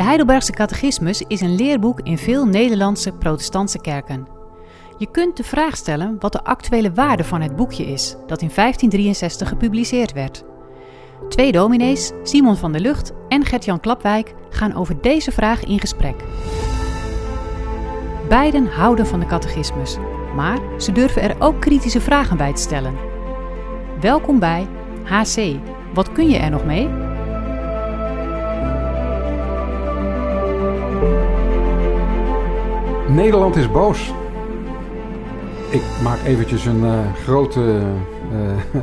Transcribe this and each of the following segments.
De Heidelbergse Catechismus is een leerboek in veel Nederlandse protestantse kerken. Je kunt de vraag stellen wat de actuele waarde van het boekje is, dat in 1563 gepubliceerd werd. Twee dominees, Simon van der Lucht en Gert-Jan Klapwijk, gaan over deze vraag in gesprek. Beiden houden van de catechismus, maar ze durven er ook kritische vragen bij te stellen. Welkom bij HC. Wat kun je er nog mee? Nederland is boos. Ik maak eventjes een uh, grote uh,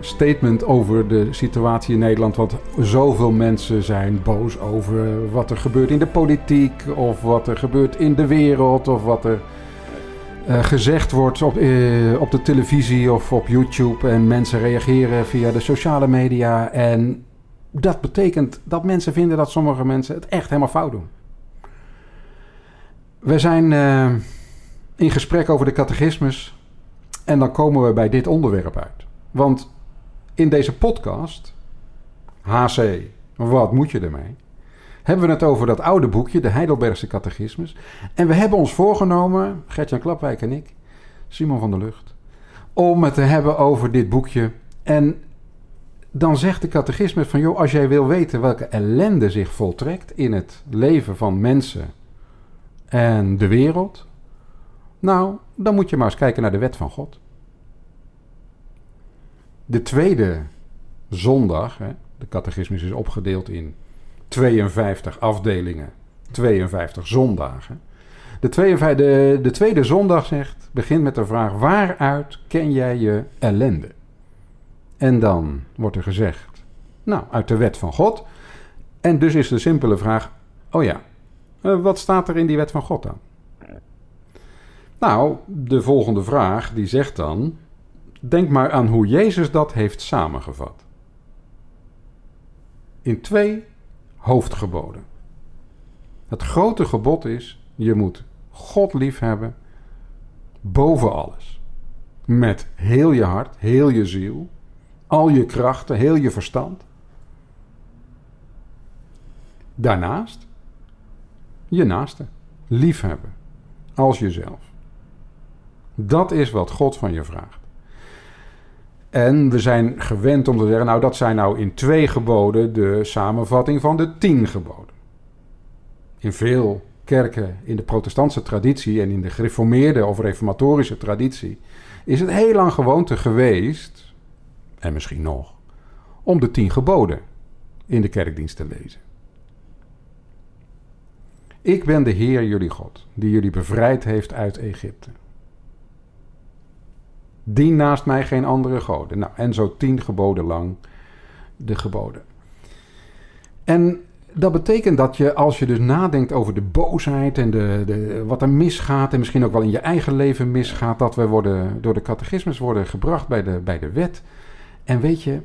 statement over de situatie in Nederland. Want zoveel mensen zijn boos over wat er gebeurt in de politiek. Of wat er gebeurt in de wereld. Of wat er uh, gezegd wordt op, op de televisie of op YouTube. En mensen reageren via de sociale media. En dat betekent dat mensen vinden dat sommige mensen het echt helemaal fout doen. We zijn uh, in gesprek over de catechismus en dan komen we bij dit onderwerp uit. Want in deze podcast, HC, wat moet je ermee? Hebben we het over dat oude boekje, de Heidelbergse catechismus. En we hebben ons voorgenomen, Gertjan Klapwijk en ik, Simon van der Lucht, om het te hebben over dit boekje. En dan zegt de catechismus van, joh, als jij wil weten welke ellende zich voltrekt in het leven van mensen en de wereld? Nou, dan moet je maar eens kijken naar de wet van God. De tweede zondag, hè, de catechismus is opgedeeld in 52 afdelingen, 52 zondagen. De de, de tweede zondag zegt, begint met de vraag: waaruit ken jij je ellende? En dan wordt er gezegd, nou, uit de wet van God. En dus is de simpele vraag: oh ja, wat staat er in die wet van God dan? Nou, de volgende vraag die zegt dan: denk maar aan hoe Jezus dat heeft samengevat. In twee hoofdgeboden. Het grote gebod is: je moet God lief hebben boven alles. Met heel je hart, heel je ziel, al je krachten, heel je verstand. Daarnaast je naaste liefhebben als jezelf. Dat is wat God van je vraagt. En we zijn gewend om te zeggen, nou dat zijn nou in twee geboden de samenvatting van de tien geboden. In veel kerken in de protestantse traditie en in de gereformeerde of reformatorische traditie is het heel lang gewoonte geweest, en misschien nog, om de tien geboden in de kerkdienst te lezen. Ik ben de Heer jullie God, die jullie bevrijd heeft uit Egypte. Dien naast mij geen andere goden. Nou, en zo tien geboden lang de geboden. En dat betekent dat je, als je dus nadenkt over de boosheid en de, de, wat er misgaat, en misschien ook wel in je eigen leven misgaat, dat we worden, door de catechismus worden gebracht bij de, bij de wet. En weet je,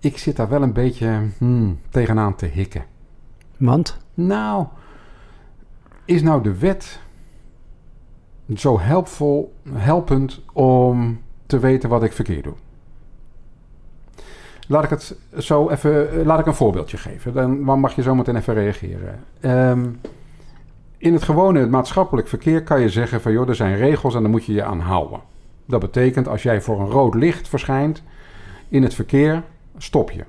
ik zit daar wel een beetje hmm, tegenaan te hikken. Want? Nou, is nou de wet zo helpvol, helpend om te weten wat ik verkeerd doe? Laat ik het zo even, laat ik een voorbeeldje geven. Dan mag je zo meteen even reageren. Um, in het gewone maatschappelijk verkeer kan je zeggen van joh, er zijn regels en daar moet je je aan houden. Dat betekent als jij voor een rood licht verschijnt in het verkeer, stop je.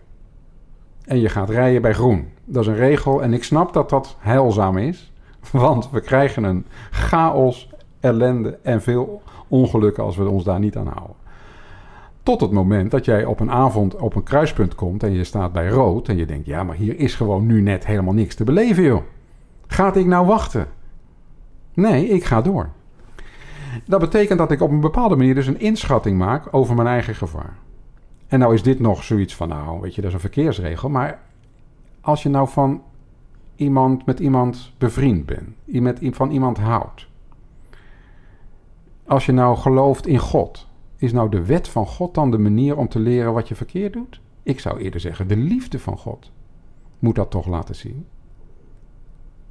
En je gaat rijden bij groen. Dat is een regel en ik snap dat dat heilzaam is. Want we krijgen een chaos, ellende en veel ongelukken als we ons daar niet aan houden. Tot het moment dat jij op een avond op een kruispunt komt en je staat bij rood en je denkt, ja, maar hier is gewoon nu net helemaal niks te beleven, joh. Gaat ik nou wachten? Nee, ik ga door. Dat betekent dat ik op een bepaalde manier dus een inschatting maak over mijn eigen gevaar. En nou is dit nog zoiets van, nou, weet je, dat is een verkeersregel. Maar als je nou van iemand met iemand bevriend bent, met, van iemand houdt. Als je nou gelooft in God, is nou de wet van God dan de manier om te leren wat je verkeerd doet? Ik zou eerder zeggen, de liefde van God moet dat toch laten zien.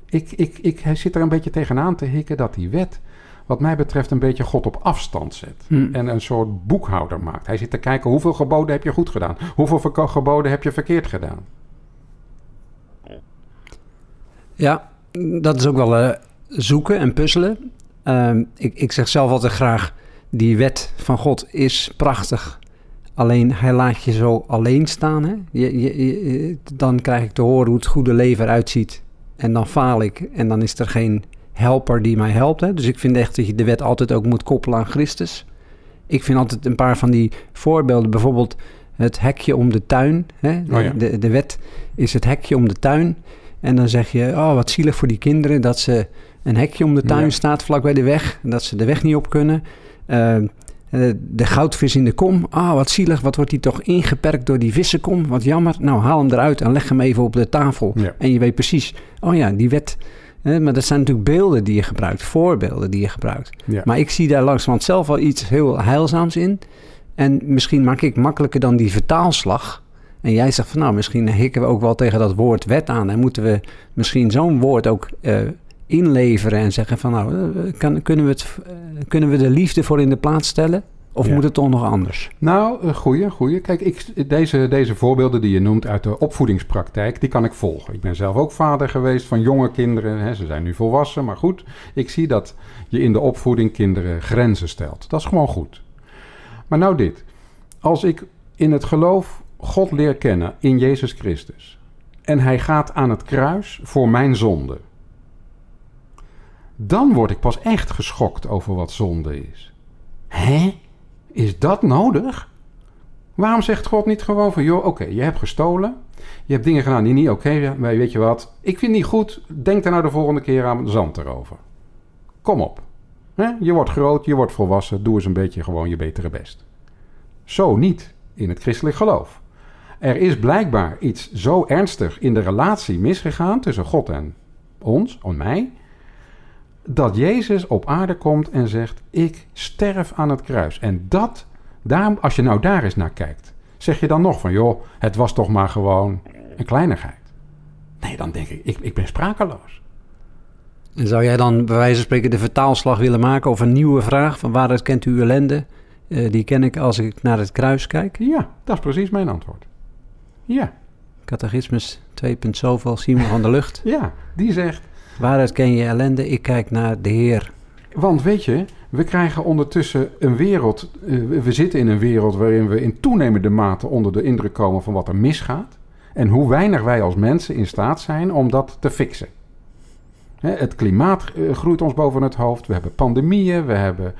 Ik, ik, ik zit er een beetje tegenaan te hikken dat die wet, wat mij betreft, een beetje God op afstand zet. Hmm. En een soort boekhouder maakt. Hij zit te kijken hoeveel geboden heb je goed gedaan, hoeveel geboden heb je verkeerd gedaan. Ja, dat is ook wel uh, zoeken en puzzelen. Uh, ik, ik zeg zelf altijd graag, die wet van God is prachtig. Alleen hij laat je zo alleen staan. Hè? Je, je, dan krijg ik te horen hoe het goede leven eruit ziet. En dan faal ik. En dan is er geen helper die mij helpt. Hè? Dus ik vind echt dat je de wet altijd ook moet koppelen aan Christus. Ik vind altijd een paar van die voorbeelden. Bijvoorbeeld het hekje om de tuin. Hè? De, Oh ja. de, de wet is het hekje om de tuin. En dan zeg je, oh wat zielig voor die kinderen dat ze een hekje om de tuin Ja. staat vlak bij de weg. Dat ze de weg niet op kunnen. Eh, de, de goudvis in de kom. Ah, wat zielig. Wat wordt die toch ingeperkt door die vissenkom. Wat jammer. Nou, haal hem eruit en leg hem even op de tafel. Ja. En je weet precies, oh ja, die wet. Maar dat zijn natuurlijk beelden die je gebruikt. Voorbeelden die je gebruikt. Ja. Maar ik zie daar langzamerhand zelf wel iets heel heilzaams in. En misschien maak ik makkelijker dan die vertaalslag. En jij zegt van nou, misschien hikken we ook wel tegen dat woord wet aan. En moeten we misschien zo'n woord ook eh, inleveren en zeggen van nou, eh, kan, kunnen, we het, eh, kunnen we de liefde voor in de plaats stellen? Of Ja. moet het toch nog anders? Nou, goeie, goeie. Kijk, ik, deze, deze voorbeelden die je noemt uit de opvoedingspraktijk, die kan ik volgen. Ik ben zelf ook vader geweest van jonge kinderen. Hè, ze zijn nu volwassen, maar goed. Ik zie dat je in de opvoeding kinderen grenzen stelt. Dat is gewoon goed. Maar nou dit. Als ik in het geloof God leer kennen in Jezus Christus. En hij gaat aan het kruis voor mijn zonde. Dan word ik pas echt geschokt over wat zonde is. Hè? Is dat nodig? Waarom zegt God niet gewoon van, joh, oké, je hebt gestolen. Je hebt dingen gedaan die niet oké zijn. Maar weet je wat, ik vind het niet goed. Denk daar nou de volgende keer aan zand erover. Kom op. Hè? Je wordt groot, je wordt volwassen. Doe eens een beetje gewoon je betere best. Zo niet in het christelijk geloof. Er is blijkbaar iets zo ernstig in de relatie misgegaan tussen God en ons, en mij, dat Jezus op aarde komt en zegt: Ik sterf aan het kruis. En dat, daar, als je nou daar eens naar kijkt, zeg je dan nog van: joh, het was toch maar gewoon een kleinigheid. Nee, dan denk ik: ik, ik ben sprakeloos. En zou jij dan bij wijze van spreken de vertaalslag willen maken of een nieuwe vraag van waaruit kent u ellende? Eh, die ken ik als ik naar het kruis kijk. Ja, dat is precies mijn antwoord. Ja, Catechismus 2. zoveel, Simon van der Lucht. ja, die zegt. Waaruit ken je ellende? Ik kijk naar de Heer. Want weet je, we krijgen ondertussen een wereld. eh, we zitten in een wereld waarin we in toenemende mate onder de indruk komen van wat er misgaat. En hoe weinig wij als mensen in staat zijn om dat te fixen. Het klimaat eh, groeit ons boven het hoofd. We hebben pandemieën, we hebben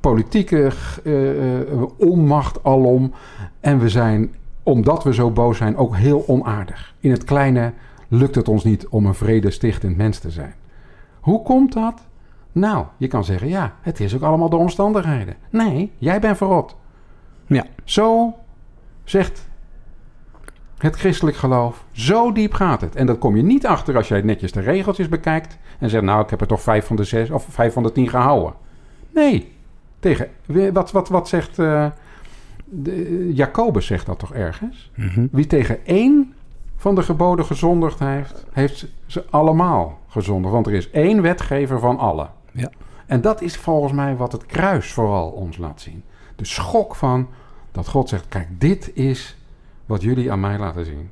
politieke eh, onmacht alom. En we zijn, omdat we zo boos zijn, ook heel onaardig. In het kleine lukt het ons niet om een vredestichtend mens te zijn. Hoe komt dat? Nou, je kan zeggen, ja, het is ook allemaal de omstandigheden. Nee, jij bent verrot. Ja. Zo zegt het christelijk geloof. Zo diep gaat het. En dat kom je niet achter als jij netjes de regeltjes bekijkt en zegt, nou, ik heb er toch vijf van de zes of vijf van de tien gehouden. Nee. Tegen, wat, wat, wat zegt eh, de, Jacobus zegt dat toch ergens? Wie tegen één van de geboden gezondigd heeft, heeft ze allemaal gezondigd. Want er is één wetgever van allen. Ja. En dat is volgens mij wat het kruis vooral ons laat zien. De schok van dat God zegt: Kijk, dit is wat jullie aan mij laten zien.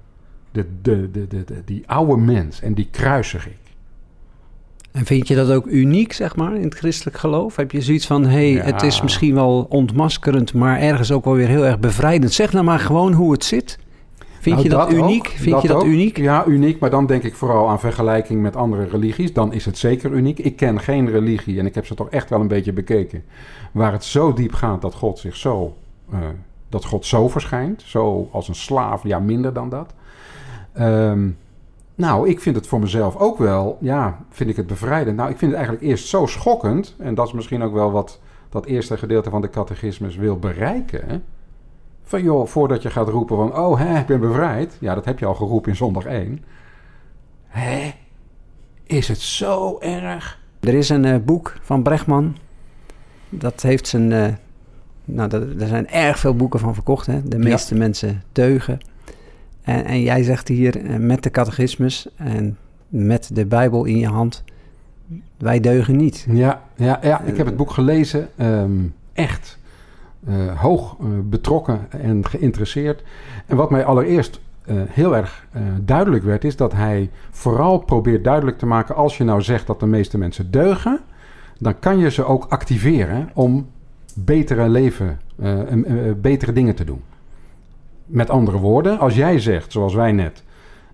De, de, de, de, de- die oude mens en die kruisig ik. En vind je dat ook uniek, zeg maar, in het christelijk geloof? Heb je zoiets van, hé, hey, Ja. het is misschien wel ontmaskerend, maar ergens ook wel weer heel erg bevrijdend. Zeg nou maar gewoon hoe het zit. Vind Nou, je dat, uniek? ook, Vind je dat ook. uniek? Ja, uniek. Maar dan denk ik vooral aan vergelijking met andere religies. Dan is het zeker uniek. Ik ken geen religie, en ik heb ze toch echt wel een beetje bekeken, waar het zo diep gaat dat God zich zo, eh, dat God zo verschijnt. Zo als een slaaf, ja, minder dan dat. Ehm, nou, ik vind het voor mezelf ook wel, ja, vind ik het bevrijdend. Nou, ik vind het eigenlijk eerst zo schokkend, en dat is misschien ook wel wat dat eerste gedeelte van de catechismus wil bereiken. hè. Van joh, voordat je gaat roepen van, oh hè, ik ben bevrijd. Ja, dat heb je al geroepen in zondag 1. Hé, is het zo erg? Er is een eh, boek van Brechtman. Dat heeft zijn. eh, nou, dat- er zijn erg veel boeken van verkocht. Hè? De meeste mensen deugen. En, en jij zegt hier eh, met de catechismus en met de Bijbel in je hand. Wij deugen niet. Ja, ja, ja ik heb het boek gelezen. ehm, echt eh, hoog eh, betrokken en geïnteresseerd. En wat mij allereerst eh, heel erg eh, duidelijk werd, is dat hij vooral probeert duidelijk te maken: als je nou zegt dat de meeste mensen deugen, dan kan je ze ook activeren om betere leven, eh, en, eh, betere dingen te doen. Met andere woorden, als jij zegt, zoals wij net,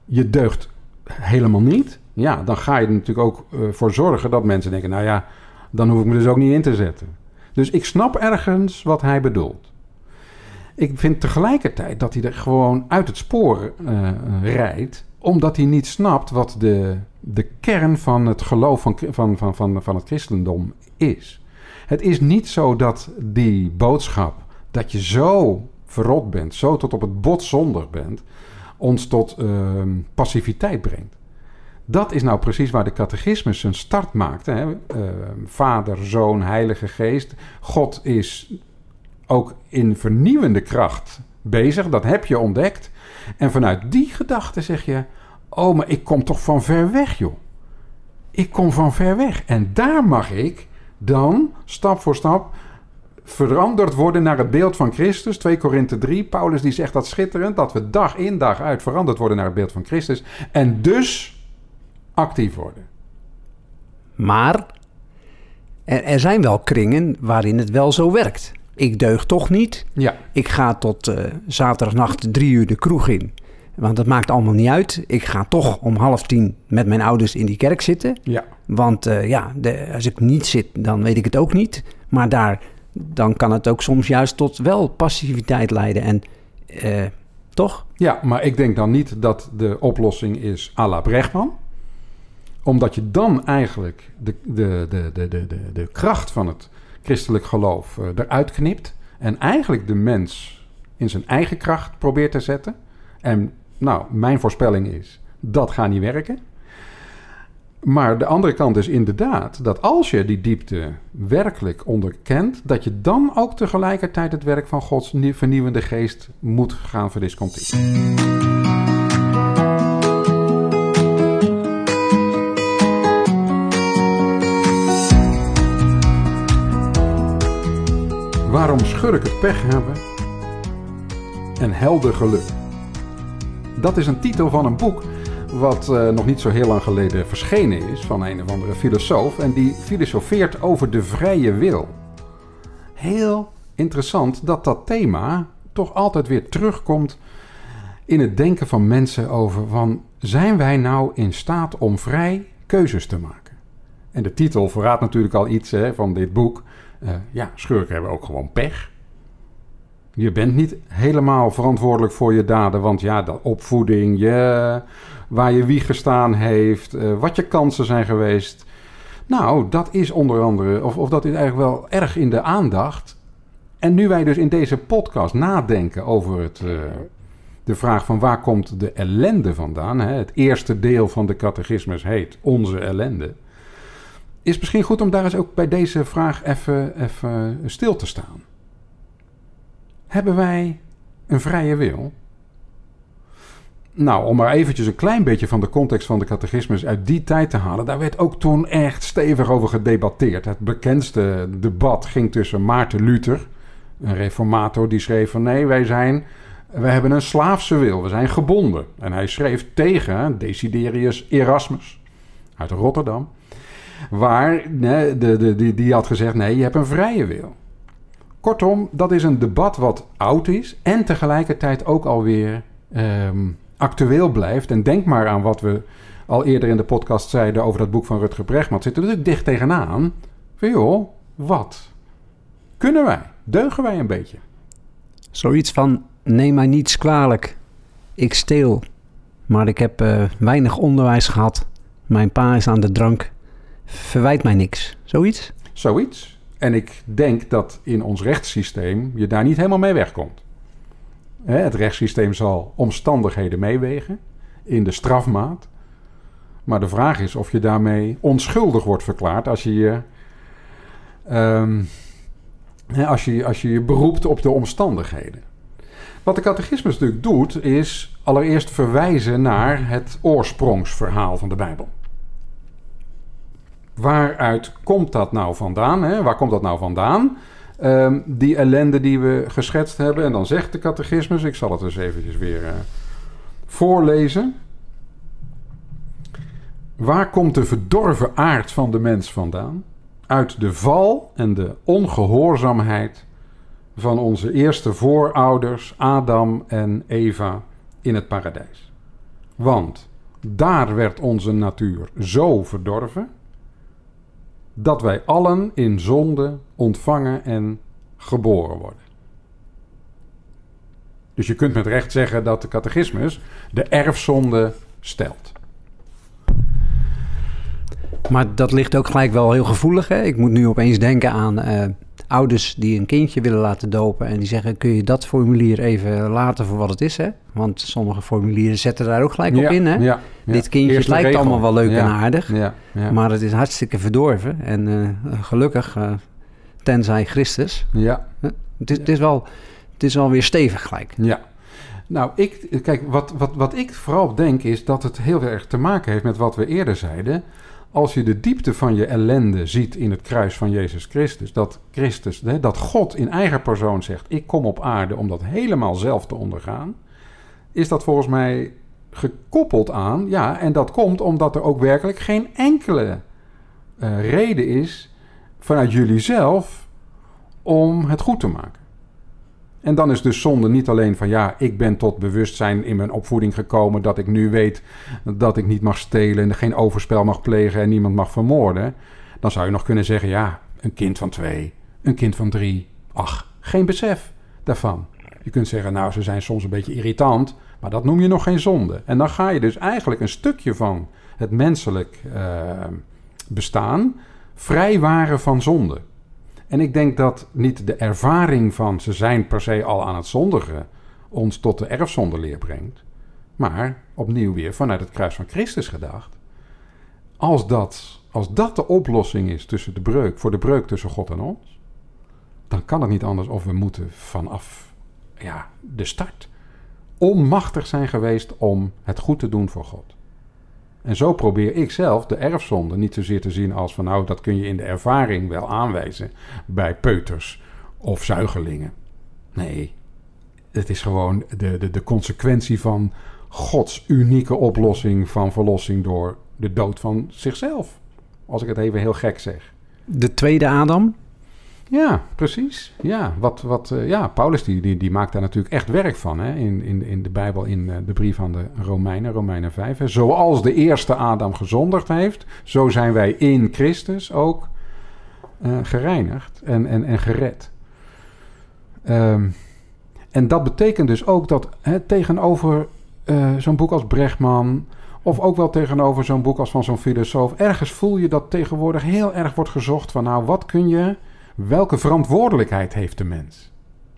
je deugt helemaal niet, ja, dan ga je er natuurlijk ook eh, voor zorgen dat mensen denken: nou ja, dan hoef ik me dus ook niet in te zetten. Dus ik snap ergens wat hij bedoelt. Ik vind tegelijkertijd dat hij er gewoon uit het spoor eh, rijdt, omdat hij niet snapt wat de, de kern van het geloof van, van, van, van, van het christendom is. Het is niet zo dat die boodschap, dat je zo verrot bent, zo tot op het bot zondig bent, ons tot ehm, passiviteit brengt. Dat is nou precies waar de catechismus zijn start maakte. Hè? Ehm, Vader, Zoon, Heilige Geest. God is ook in vernieuwende kracht bezig. Dat heb je ontdekt. En vanuit die gedachte zeg je: Oh, maar ik kom toch van ver weg, joh. Ik kom van ver weg. En daar mag ik dan stap voor stap veranderd worden naar het beeld van Christus. 2 Korinthe 3. Paulus die zegt dat schitterend. Dat we dag in dag uit veranderd worden naar het beeld van Christus. En dus actief worden. Maar er, er zijn wel kringen waarin het wel zo werkt. Ik deug toch niet. Ja, Ik ga tot eh, zaterdagnacht drie uur de kroeg in. Want dat maakt allemaal niet uit. Ik ga toch om half tien met mijn ouders in die kerk zitten. ja. Want eh, ja, de, als ik niet zit, dan weet ik het ook niet. Maar daar, dan kan het ook soms juist tot wel passiviteit leiden. En eh, toch? Ja, maar ik denk dan niet dat de oplossing is à la Brechtman. Omdat je dan eigenlijk de, de, de, de, de, de, de kracht van het christelijk geloof eh, eruit knipt. En eigenlijk de mens in zijn eigen kracht probeert te zetten. En nou, mijn voorspelling is, dat gaat niet werken. Maar de andere kant is inderdaad dat als je die diepte werkelijk onderkent, dat je dan ook tegelijkertijd het werk van Gods nie- vernieuwende geest moet gaan verdisconteren. Waarom schurken pech hebben en helder geluk? Dat is een titel van een boek wat eh, nog niet zo heel lang geleden verschenen is van een of andere filosoof. En die filosofeert over de vrije wil. Heel interessant dat dat thema toch altijd weer terugkomt in het denken van mensen over van zijn wij nou in staat om vrij keuzes te maken? En de titel verraadt natuurlijk al iets hè, van dit boek. Eh, ja, schurken hebben ook gewoon pech. Je bent niet helemaal verantwoordelijk voor je daden, want ja, de opvoeding, je, waar je wieg gestaan heeft, eh, wat je kansen zijn geweest. Nou, dat is onder andere, of, of dat is eigenlijk wel erg in de aandacht. En nu wij dus in deze podcast nadenken over het, eh, de vraag van waar komt de ellende vandaan. Hè? Het eerste deel van de catechismus heet Onze ellende. Is misschien goed om daar eens ook bij deze vraag even, even stil te staan. Hebben wij een vrije wil? Nou, om maar eventjes een klein beetje van de context van de catechismus uit die tijd te halen. Daar werd ook toen echt stevig over gedebatteerd. Het bekendste debat ging tussen Maarten Luther, een reformator, die schreef van nee, wij zijn, wij hebben een slaafse wil, we zijn gebonden. En hij schreef tegen Desiderius Erasmus uit Rotterdam, waar de, die, die had gezegd nee, je hebt een vrije wil. Kortom, dat is een debat wat oud is en tegelijkertijd ook alweer ehm, actueel blijft. En denk maar aan wat we al eerder in de podcast zeiden over dat boek van Rutger Brechtman. Het zit er natuurlijk dicht tegenaan. Van joh, wat? Kunnen wij? Deugen wij een beetje? Zoiets van, neem mij niets kwalijk. Ik steel. Maar ik heb eh, weinig onderwijs gehad. Mijn pa is aan de drank. Verwijt mij niks. Zoiets? Zoiets. En ik denk dat in ons rechtssysteem je daar niet helemaal mee wegkomt. Het rechtssysteem zal omstandigheden meewegen in de strafmaat. Maar de vraag is of je daarmee onschuldig wordt verklaard als je je, ehm, als je, als je, je beroept op de omstandigheden. Wat de catechismus natuurlijk doet, is allereerst verwijzen naar het oorsprongsverhaal van de Bijbel. Waaruit komt dat nou vandaan? Hè? Waar komt dat nou vandaan? Ehm, die ellende die we geschetst hebben. En dan zegt de catechismus, ik zal het eens eventjes weer eh, voorlezen. Waar komt de verdorven aard van de mens vandaan? Uit de val en de ongehoorzaamheid van onze eerste voorouders Adam en Eva in het paradijs. Want daar werd onze natuur zo verdorven dat wij allen in zonde ontvangen en geboren worden. Dus je kunt met recht zeggen dat de catechismus de erfzonde stelt. Maar dat ligt ook gelijk wel heel gevoelig. Hè? Ik moet nu opeens denken aan uh, ouders die een kindje willen laten dopen. En die zeggen: Kun je dat formulier even laten voor wat het is? Hè? Want sommige formulieren zetten daar ook gelijk op in. Hè? Ja, Dit kindje Eerste lijkt regel. allemaal wel leuk en aardig. Maar het is hartstikke verdorven. En uh, gelukkig, uh, tenzij Christus. Ja. Het is, het, is wel, het is wel weer stevig gelijk. Ja. Nou, ik, kijk, wat, wat, wat ik vooral denk is dat het heel erg te maken heeft met wat we eerder zeiden als je de diepte van je ellende ziet in het kruis van Jezus Christus, dat Christus, dat God in eigen persoon zegt: Ik kom op aarde om dat helemaal zelf te ondergaan, is dat volgens mij gekoppeld aan, ja, en dat komt omdat er ook werkelijk geen enkele uh, reden is vanuit jullie zelf om het goed te maken. En dan is dus zonde niet alleen van ja, ik ben tot bewustzijn in mijn opvoeding gekomen dat ik nu weet dat ik niet mag stelen en geen overspel mag plegen en niemand mag vermoorden. Dan zou je nog kunnen zeggen ja, een kind van twee, een kind van drie, ach, geen besef daarvan. Je kunt zeggen nou, ze zijn soms een beetje irritant, maar dat noem je nog geen zonde. En dan ga je dus eigenlijk een stukje van het menselijk uh, bestaan vrijwaren van zonde. En ik denk dat niet de ervaring van ze zijn per se al aan het zondigen ons tot de erfzondeleer brengt, maar opnieuw weer vanuit het kruis van Christus gedacht. Als dat, als dat de oplossing is tussen de breuk, voor de breuk tussen God en ons, dan kan het niet anders of we moeten vanaf ja, de start onmachtig zijn geweest om het goed te doen voor God. En zo probeer ik zelf de erfzonde niet zozeer te zien als van nou, dat kun je in de ervaring wel aanwijzen bij peuters of zuigelingen. Nee, het is gewoon de, de, de consequentie van Gods unieke oplossing van verlossing door de dood van zichzelf. Als ik het even heel gek zeg. De tweede Adam? Ja, precies. Ja, wat, wat, uh, ja Paulus die, die, die maakt daar natuurlijk echt werk van hè? In, in, in de Bijbel, in uh, de brief aan de Romeinen, Romeinen 5. Hè? Zoals de eerste Adam gezondigd heeft, zo zijn wij in Christus ook uh, gereinigd en, en, en gered. Um, en dat betekent dus ook dat hè, tegenover zo'n boek als Brechtman... Of ook wel tegenover zo'n boek als van zo'n filosoof. Ergens voel je dat tegenwoordig heel erg wordt gezocht van... nou, wat kun je Welke verantwoordelijkheid heeft de mens?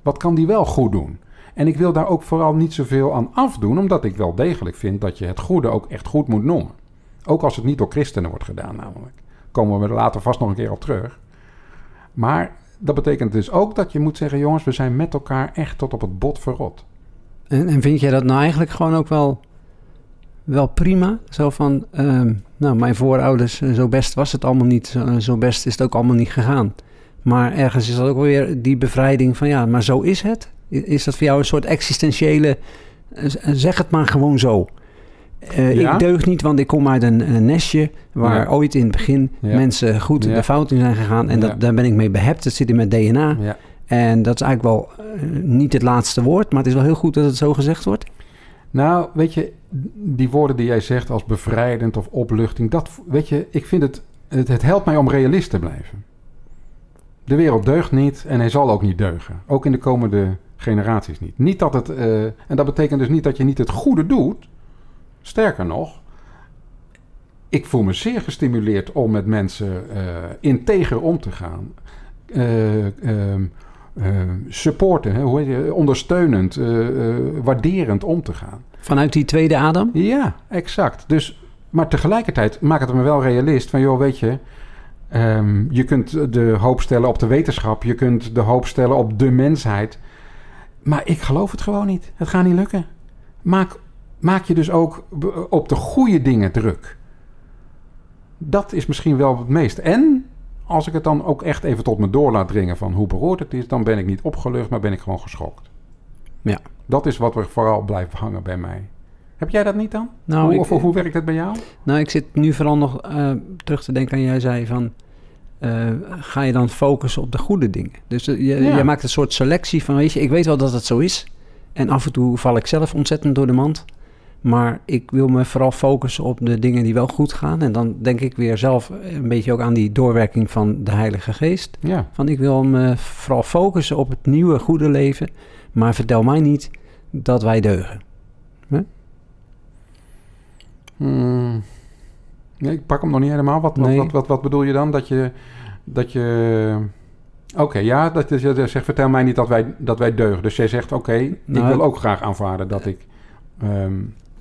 Wat kan die wel goed doen? En ik wil daar ook vooral niet zoveel aan afdoen, omdat ik wel degelijk vind dat je het goede ook echt goed moet noemen. Ook als het niet door christenen wordt gedaan, namelijk. Komen we er later vast nog een keer op terug. Maar dat betekent dus ook dat je moet zeggen: jongens, we zijn met elkaar echt tot op het bot verrot. En, en vind jij dat nou eigenlijk gewoon ook wel, wel prima? Zo van, uh, nou, mijn voorouders, eh, zo best was het allemaal niet, zo, zo best is het ook allemaal niet gegaan. Maar ergens is dat ook weer die bevrijding van ja, maar zo is het. Is dat voor jou een soort existentiële, eh, zeg het maar gewoon zo. Uh, Ik deug niet, want ik kom uit een, nestje waar ooit in het begin mensen goed de fout in zijn gegaan. En dat, daar ben ik mee behept. Dat zit in mijn DNA. En dat is eigenlijk wel uh, niet het laatste woord, maar het is wel heel goed dat het zo gezegd wordt. Nou, weet je, die woorden die jij zegt als bevrijdend of opluchting, dat, weet je, ik vind het, het, het helpt mij om realist te blijven. De wereld deugt niet en hij zal ook niet deugen. Ook in de komende generaties niet. Niet dat het, uh, en dat betekent dus niet dat je niet het goede doet. Sterker nog, ik voel me zeer gestimuleerd om met mensen uh, integer om te gaan. Uh, supporten, hoe heet je, ondersteunend, waarderend om te gaan. Vanuit die tweede adem? Ja, exact. Dus, maar tegelijkertijd maakt het me wel realist van, joh, weet je, Um, je kunt de hoop stellen op de wetenschap, je kunt de hoop stellen op de mensheid. Maar ik geloof het gewoon niet. Het gaat niet lukken. Maak, maak je dus ook op de goede dingen druk. Dat is misschien wel het meest. En als ik het dan ook echt even tot me door laat dringen van hoe beroerd het is, dan ben ik niet opgelucht, maar ben ik gewoon geschokt. Ja. Dat is wat er vooral blijft hangen bij mij. Heb jij dat niet dan? Nou, hoe, ik- of hoe werkt het bij jou? Nou, ik zit nu vooral nog eh, terug te denken aan jij zei van... eh, ga je dan focussen op de goede dingen? Dus eh, je, Ja. je maakt een soort selectie van, weet je, ik weet wel dat het zo is. En af en toe val ik zelf ontzettend door de mand. Maar ik wil me vooral focussen op de dingen die wel goed gaan. En dan denk ik weer zelf een beetje ook aan die doorwerking van de Heilige Geest. Ja. Van ik wil me vooral focussen op het nieuwe, goede leven. Maar vertel mij niet dat wij deugen. Hmm. Nee, ik pak hem nog niet helemaal. Wat, wat, Nee. wat, wat, wat bedoel je dan? Dat je... Dat je Oké, ja, dat je zegt, vertel mij niet dat wij, dat wij deugen. Dus jij zegt, oké, ik Nou, wil ook graag aanvaarden dat ik ehm,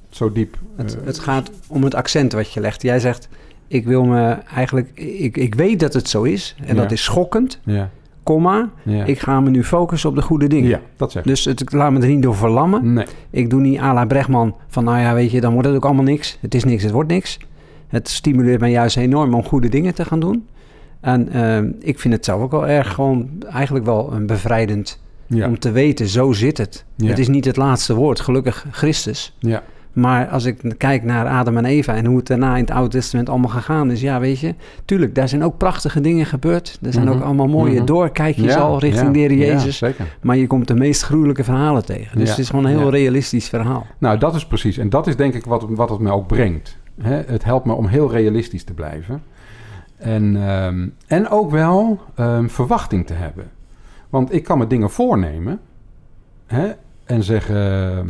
zo diep... Het, eh, het gaat om het accent wat je legt. Jij zegt, ik wil me eigenlijk... Ik, ik weet dat het zo is. En Ja. dat is schokkend, Ja, komma. ja. Ik ga me nu focussen op de goede dingen. ja, dat zeg. Dus het, ik laat me er niet door verlammen. Nee, Ik doe niet à la Brechtman van, nou ja, weet je, dan wordt het ook allemaal niks. Het is niks, het wordt niks. Het stimuleert mij juist enorm om goede dingen te gaan doen. En eh, ik vind het zelf ook wel erg gewoon eigenlijk wel een bevrijdend ja, om te weten, zo zit het. Ja. Het is niet het laatste woord, gelukkig Christus. ja, Maar als ik kijk naar Adam en Eva en hoe het daarna in het Oude Testament allemaal gegaan is, ja, weet je, tuurlijk, daar zijn ook prachtige dingen gebeurd. Er zijn Mhm. ook allemaal mooie Mhm. doorkijkjes ja, al richting ja, de Heer Jezus. Maar je komt de meest gruwelijke verhalen tegen. Dus het is gewoon een heel realistisch verhaal. Nou, dat is precies. En dat is denk ik wat, wat het me ook brengt. Hè? Het helpt me om heel realistisch te blijven. En, ehm, en ook wel ehm, verwachting te hebben. Want ik kan me dingen voornemen. Hè? En zeggen... ehm,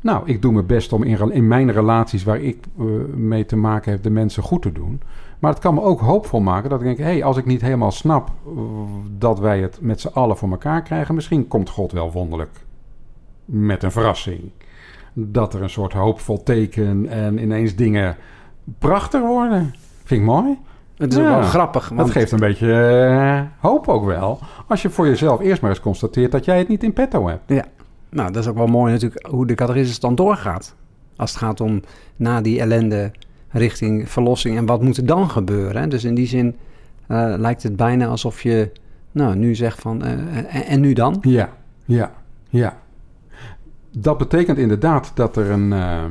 nou, ik doe mijn best om in, in mijn relaties waar ik eh, mee te maken heb... de mensen goed te doen. Maar het kan me ook hoopvol maken dat ik denk... hé, hey, als ik niet helemaal snap dat wij het met z'n allen voor elkaar krijgen... misschien komt God wel wonderlijk met een verrassing dat er een soort hoopvol teken en ineens dingen prachtig worden. Vind ik mooi. Het is Ja, ook wel grappig. Dat Want, geeft een beetje eh, hoop ook wel. Als je voor jezelf eerst maar eens constateert dat jij het niet in petto hebt. Nou, dat is ook wel mooi natuurlijk hoe de catechismus dan doorgaat. Als het gaat om na die ellende richting verlossing en wat moet er dan gebeuren. Hè? Dus in die zin eh, lijkt het bijna alsof je nou, nu zegt van eh, en, en nu dan? Ja, ja, ja. Dat betekent inderdaad dat er een, eh,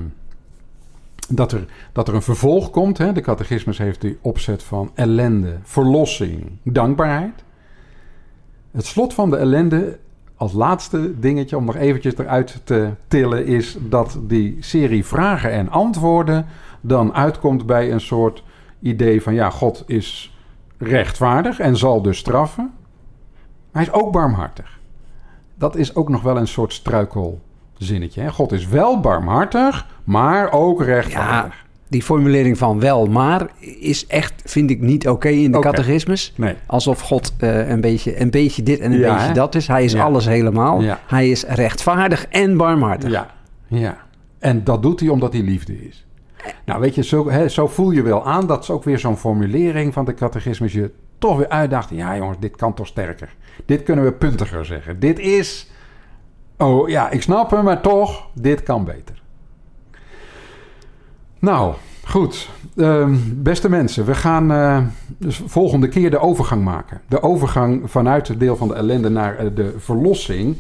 dat er, dat er een vervolg komt. Hè? De catechismus heeft die opzet van ellende, verlossing, dankbaarheid. Het slot van de ellende, als laatste dingetje om nog eventjes eruit te tillen, is dat die serie vragen en antwoorden dan uitkomt bij een soort idee van ja, God is rechtvaardig en zal dus straffen. Maar hij is ook barmhartig. Dat is ook nog wel een soort struikelzinnetje. Hè? God is wel barmhartig, maar ook rechtvaardig. Die formulering van wel, maar is echt, vind ik, niet oké in de Oké. catechismus. Nee. Alsof God eh, een, beetje, een beetje dit en een Ja, beetje hè? dat is. Hij is Ja. alles helemaal. Ja. Hij is rechtvaardig en barmhartig. Ja, ja. En dat doet hij omdat hij liefde is. Nou, weet je, zo, hè, zo voel je wel aan. Dat is ook weer zo'n formulering van de catechismus. Je toch weer uitdacht. Ja, jongens, dit kan toch sterker. Dit kunnen we puntiger zeggen. Dit is. Oh ja, ik snap hem, maar toch, dit kan beter. Nou, goed. Ehm, beste mensen, we gaan eh, dus volgende keer de overgang maken. De overgang vanuit het deel van de ellende naar eh, de verlossing.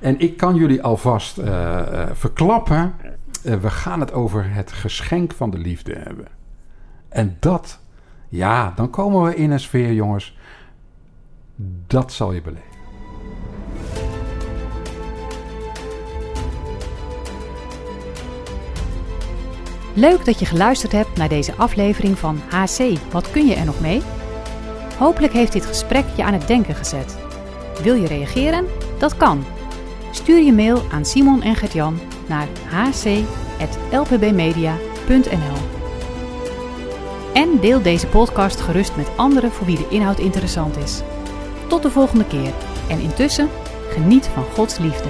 En ik kan jullie alvast eh, verklappen. we gaan het over het geschenk van de liefde hebben. En dat, ja, dan komen we in een sfeer, jongens. Dat zal je beleven. Leuk dat je geluisterd hebt naar deze aflevering van HC. Wat kun je er nog mee? Hopelijk heeft dit gesprek je aan het denken gezet. Wil je reageren? Dat kan. Stuur je mail aan Simon en Gert-Jan naar hc.lpbmedia.nl En deel deze podcast gerust met anderen voor wie de inhoud interessant is. Tot de volgende keer en intussen geniet van Gods liefde.